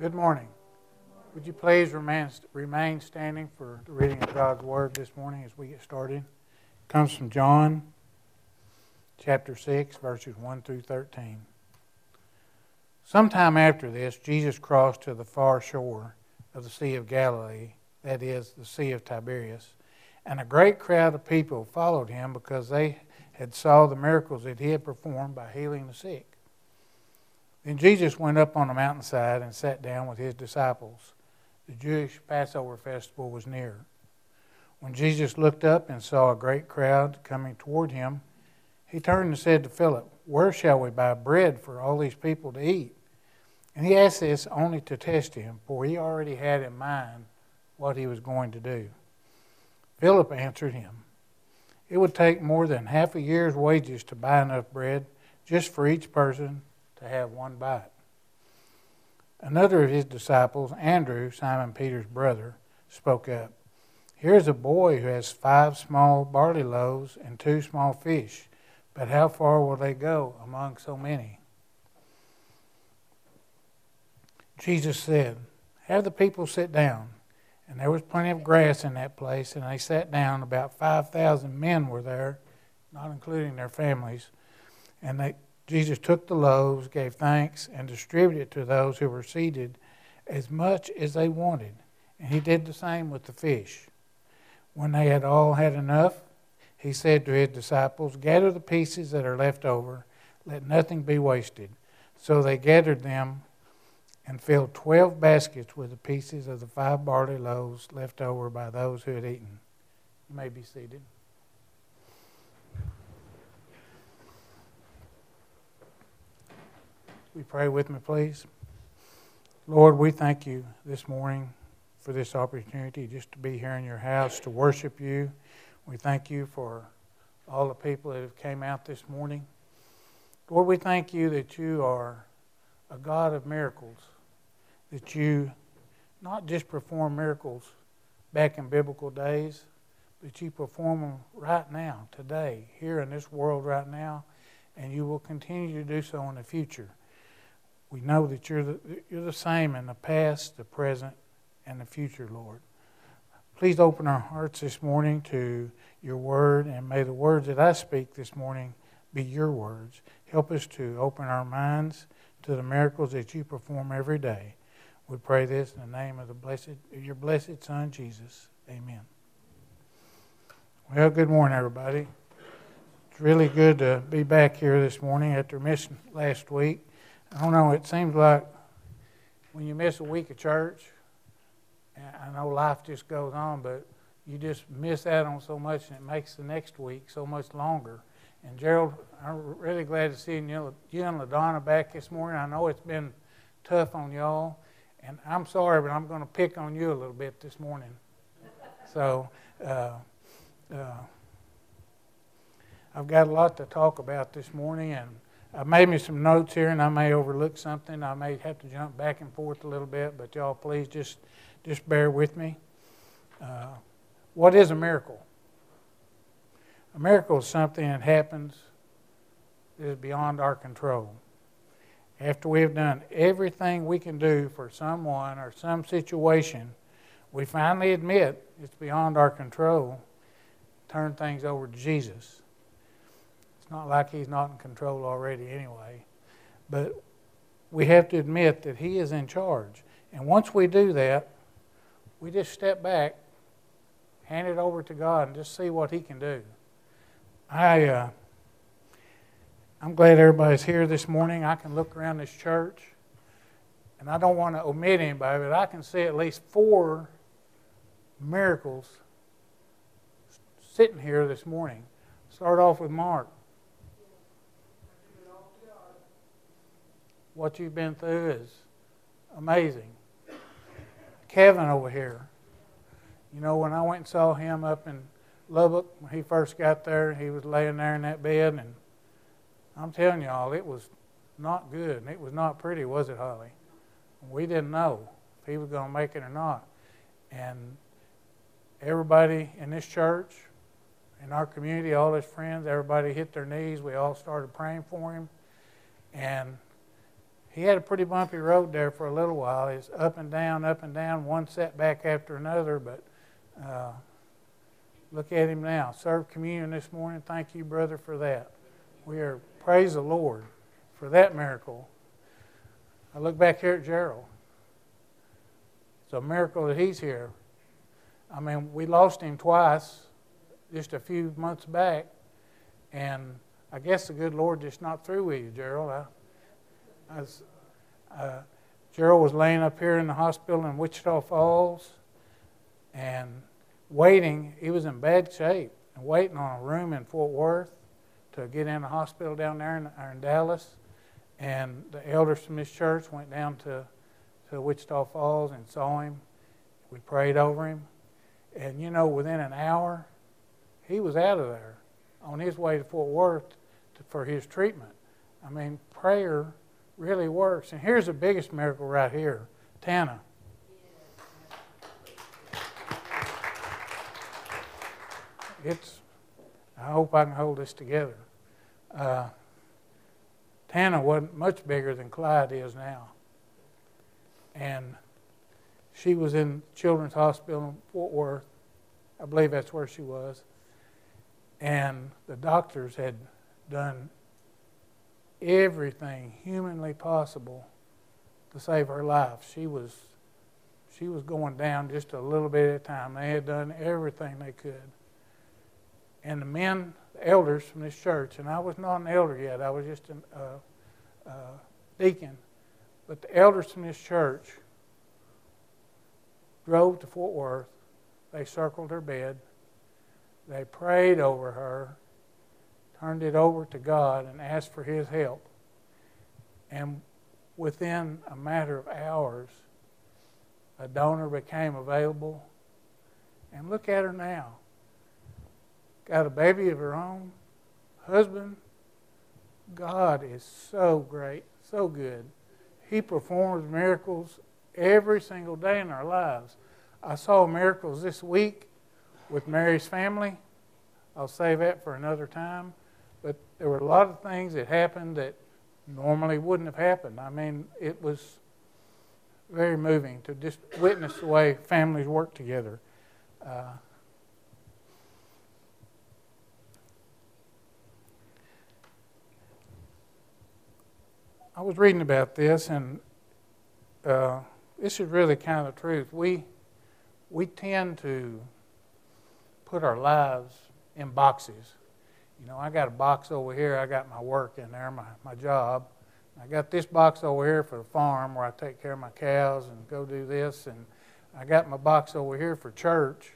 Good morning. Would you please remain, remain standing for the reading of God's Word this morning as we get started? It comes from John chapter 6, verses 1 through 13. Sometime after this, Jesus crossed to the far shore of the Sea of Galilee, that is, the Sea of Tiberias, and a great crowd of people followed him because they had saw the miracles that he had performed by healing the sick. Then Jesus went up on a mountainside and sat down with his disciples. The Jewish Passover festival was near. When Jesus looked up and saw a great crowd coming toward him, he turned and said to Philip, Where shall we buy bread for all these people to eat? And he asked this only to test him, for he already had in mind what he was going to do. Philip answered him, It would take more than half a year's wages to buy enough bread just for each person to have one bite. Another of his disciples, Andrew, Simon Peter's brother, spoke up. Here's a boy who has five small barley loaves and two small fish, but how far will they go among so many? Jesus said, Have the people sit down. And there was plenty of grass in that place, and they sat down. About 5,000 men were there, not including their families. And they, Jesus took the loaves, gave thanks, and distributed to those who were seated as much as they wanted. And he did the same with the fish. When they had all had enough, he said to his disciples, Gather the pieces that are left over, let nothing be wasted. So they gathered them and filled twelve baskets with the pieces of the five barley loaves left over by those who had eaten. You may be seated. We pray with me, please? Lord, we thank you this morning for this opportunity just to be here in your house to worship you. We thank you for all the people that have came out this morning. Lord, we thank you that you are a God of miracles, that you not just perform miracles back in biblical days, but you perform them right now, today, here in this world right now, and you will continue to do so in the future. We know that you're the, you're the same in the past, the present, and the future, Lord. Please open our hearts this morning to your word, and may the words that I speak this morning be your words. Help us to open our minds to the miracles that you perform every day. We pray this in the name of the blessed, your blessed Son, Jesus. Amen. Well, good morning, everybody. It's really good to be back here this morning after missing last week. I don't know, it seems like when you miss a week of church, I know life just goes on, but you just miss out on so much and it makes the next week so much longer. And Gerald, I'm really glad to see you, you and LaDonna back this morning. I know it's been tough on y'all, and I'm sorry, but I'm going to pick on you a little bit this morning. So, uh, uh, I've got a lot to talk about this morning, and I made me some notes here, and I may overlook something. I may have to jump back and forth a little bit, but y'all please just just bear with me. Uh, what is a miracle? A miracle is something that happens that is beyond our control. After we have done everything we can do for someone or some situation, we finally admit it's beyond our control. Turn things over to Jesus not like he's not in control already anyway. But we have to admit that he is in charge. And once we do that, we just step back, hand it over to God, and just see what he can do. I, uh, I'm glad everybody's here this morning. I can look around this church, and I don't want to omit anybody, but I can see at least four miracles sitting here this morning. Start off with Mark. What you've been through is amazing. Kevin over here, you know, when I went and saw him up in Lubbock, when he first got there, he was laying there in that bed, and I'm telling y'all, it was not good. and It was not pretty, was it, Holly? We didn't know if he was going to make it or not. And everybody in this church, in our community, all his friends, everybody hit their knees. We all started praying for him. And he had a pretty bumpy road there for a little while. It's up and down, up and down, one setback after another. But uh, look at him now. Serve communion this morning. Thank you, brother, for that. We are praise the Lord for that miracle. I look back here at Gerald. It's a miracle that he's here. I mean, we lost him twice just a few months back, and I guess the good Lord just not through with you, Gerald. I, Uh, Gerald was laying up here in the hospital in Wichita Falls and waiting. He was in bad shape and waiting on a room in Fort Worth to get in the hospital down there in, in Dallas. And the elders from this church went down to, to Wichita Falls and saw him. We prayed over him. And you know, within an hour, he was out of there on his way to Fort Worth to, for his treatment. I mean, prayer really works. And here's the biggest miracle right here Tana. It's, I hope I can hold this together. Uh, Tana wasn't much bigger than Clyde is now. And she was in Children's Hospital in Fort Worth. I believe that's where she was. And the doctors had done everything humanly possible to save her life. She was she was going down just a little bit at a time. They had done everything they could. And the men, the elders from this church, and I was not an elder yet, I was just a uh, uh, deacon, but the elders from this church drove to Fort Worth. They circled her bed. They prayed over her turned it over to God and asked for His help. And within a matter of hours, a donor became available. And look at her now. Got a baby of her own, husband. God is so great, so good. He performs miracles every single day in our lives. I saw miracles this week with Mary's family. I'll save that for another time. But there were a lot of things that happened that normally wouldn't have happened. I mean, it was very moving to just witness the way families work together. Uh, I was reading about this, and uh, this is really kind of the truth. We we tend to put our lives in boxes you know, I got a box over here, I got my work in there, my, my job. I got this box over here for the farm where I take care of my cows and go do this. And I got my box over here for church.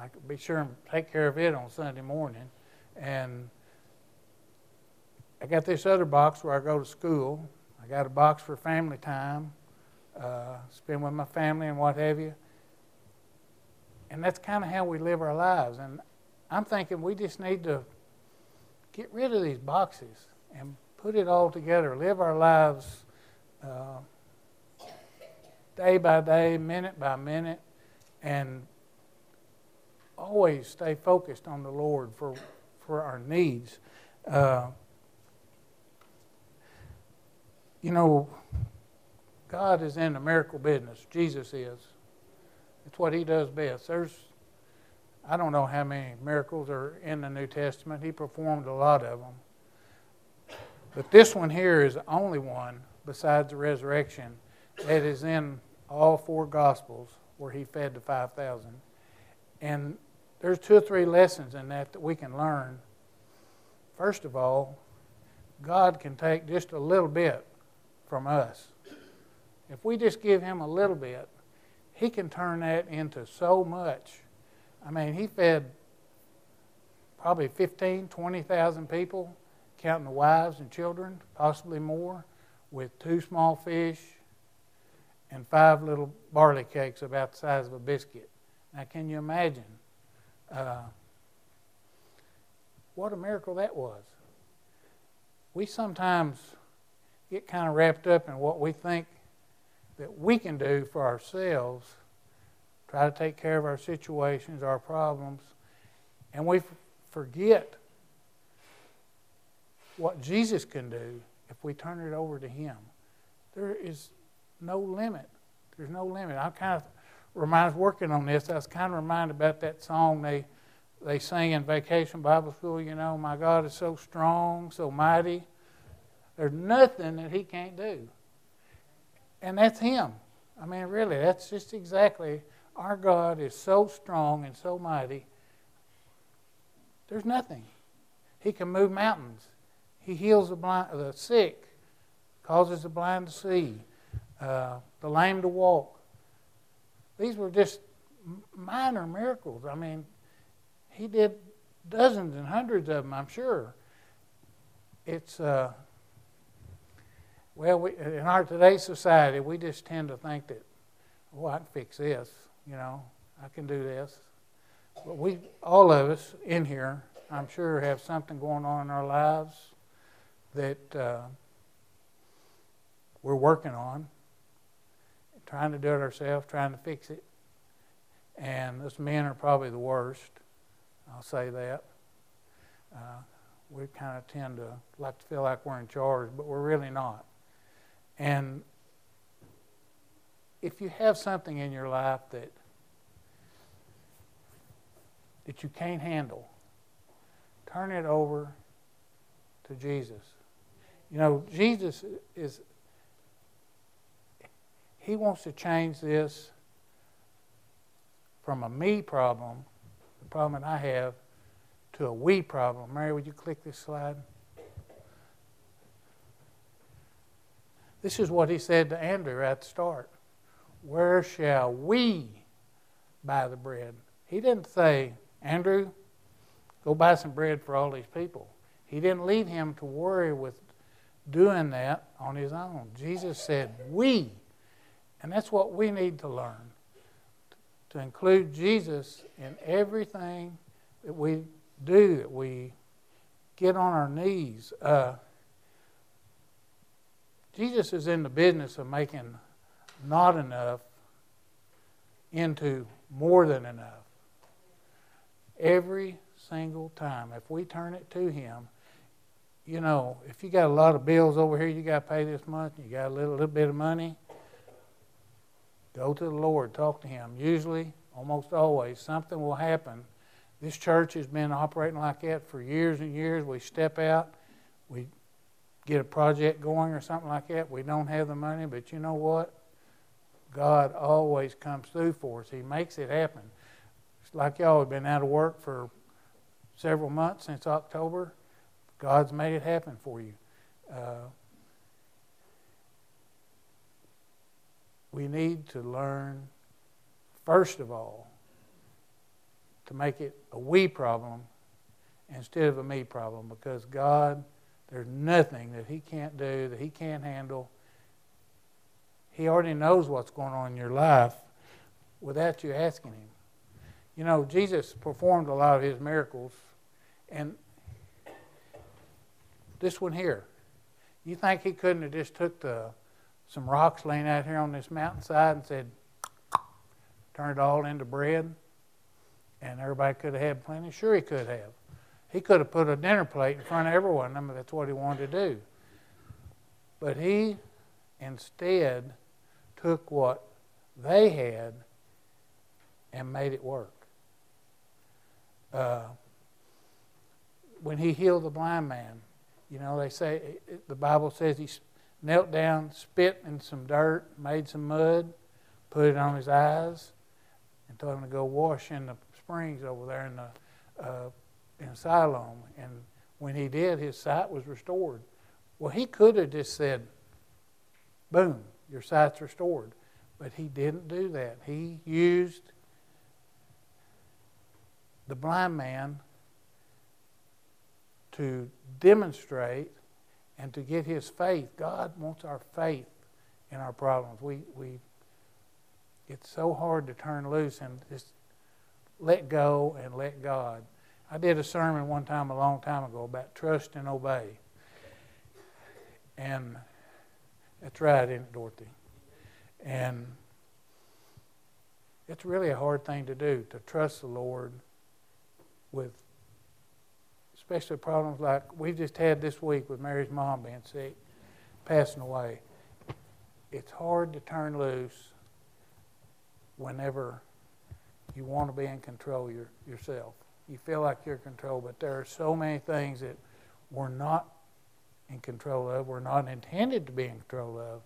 I could be sure and take care of it on Sunday morning. And I got this other box where I go to school. I got a box for family time, uh, spend with my family and what have you. And that's kind of how we live our lives. And I'm thinking we just need to get rid of these boxes and put it all together. Live our lives uh, day by day, minute by minute, and always stay focused on the Lord for, for our needs. Uh, you know, God is in the miracle business. Jesus is. It's what He does best. There's I don't know how many miracles are in the New Testament. He performed a lot of them. But this one here is the only one, besides the resurrection, that is in all four Gospels where he fed the 5,000. And there's two or three lessons in that that we can learn. First of all, God can take just a little bit from us. If we just give him a little bit, he can turn that into so much I mean, he fed probably 15, 20,000 people, counting the wives and children, possibly more, with two small fish and five little barley cakes about the size of a biscuit. Now, can you imagine uh, what a miracle that was? We sometimes get kind of wrapped up in what we think that we can do for ourselves try to take care of our situations, our problems, and we forget what Jesus can do if we turn it over to Him. there is no limit. There's no limit. I'm kind of reminds working on this. I was kind of reminded about that song they they sing in Vacation Bible School. You know, my God is so strong, so mighty. There's nothing that He can't do, and that's Him. I mean, really, that's just exactly our God is so strong and so mighty. There's nothing. He can move mountains. He heals the, blind, the sick, causes the blind to see, uh, the lame to walk. These were just minor miracles. I mean, he did dozens and hundreds of them, I'm sure. It's, uh, well, we, in our today's society, we just tend to think that, oh, I can fix this, you know, I can do this. But we, all of us in here, I'm sure, have something going on in our lives that uh, we're working on, trying to do it ourselves, trying to fix it. And us men are probably the worst. I'll say that. Uh, we kind of tend to like to feel like we're in charge, but we're really not. And if you have something in your life that that you can't handle, turn it over to Jesus. You know, Jesus is, He wants to change this from a me problem, the problem that I have, to a we problem. Mary, would you click this slide? This is what he said to Andrew at the start. Where shall we buy the bread? He didn't say, Andrew, go buy some bread for all these people. He didn't lead him to worry with doing that on his own. Jesus said, We. And that's what we need to learn to include Jesus in everything that we do, that we get on our knees. Uh, Jesus is in the business of making not enough into more than enough every single time. If we turn it to Him, you know, if you got a lot of bills over here you got to pay this month, you got a little, little bit of money, go to the Lord, talk to Him. Usually, almost always, something will happen. This church has been operating like that for years and years. We step out, we get a project going or something like that. We don't have the money, but you know what? God always comes through for us. He makes it happen It's like y'all have been out of work for several months since October. God's made it happen for you. Uh, we need to learn, first of all, to make it a we problem instead of a me problem because God, there's nothing that He can't do, that He can't handle. He already knows what's going on in your life without you asking Him. You know, Jesus performed a lot of his miracles, and this one here, you think he couldn't have just took the some rocks laying out here on this mountainside and said, turn it all into bread, and everybody could have had plenty? Sure, he could have. He could have put a dinner plate in front of everyone. I mean, that's what he wanted to do. But he instead took what they had and made it work uh, when he healed the blind man, you know, they say the Bible says he knelt down, spit in some dirt, made some mud, put it on his eyes, and told him to go wash in the springs over there in the uh, in Siloam. And when he did, his sight was restored. Well, he could have just said, "Boom, your sight's restored," but he didn't do that. He used the blind man to demonstrate and to get his faith. God wants our faith in our problems. We, we, it's so hard to turn loose and just let go and let God. I did a sermon one time a long time ago about trust and obey. And that's right, isn't it, Dorothy? And it's really a hard thing to do to trust the Lord with especially problems like we've just had this week with Mary's mom being sick, passing away. it's hard to turn loose whenever you want to be in control your, yourself. You feel like you're in control, but there are so many things that we're not in control of, we're not intended to be in control of.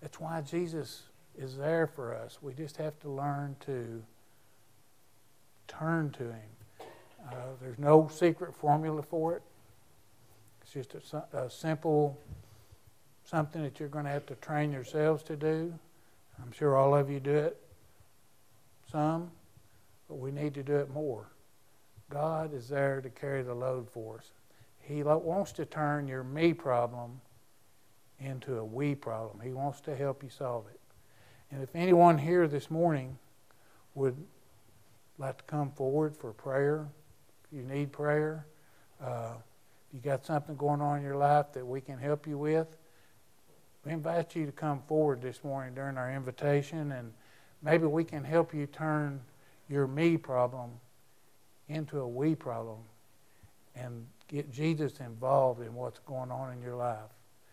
That's why Jesus is there for us. We just have to learn to turn to Him. Uh, there's no secret formula for it. It's just a, a simple something that you're going to have to train yourselves to do. I'm sure all of you do it some, but we need to do it more. God is there to carry the load for us. He wants to turn your me problem into a we problem. He wants to help you solve it. And if anyone here this morning would like to come forward for prayer, if you need prayer, uh, if you got something going on in your life that we can help you with, we invite you to come forward this morning during our invitation, and maybe we can help you turn your me problem into a we problem and get Jesus involved in what's going on in your life.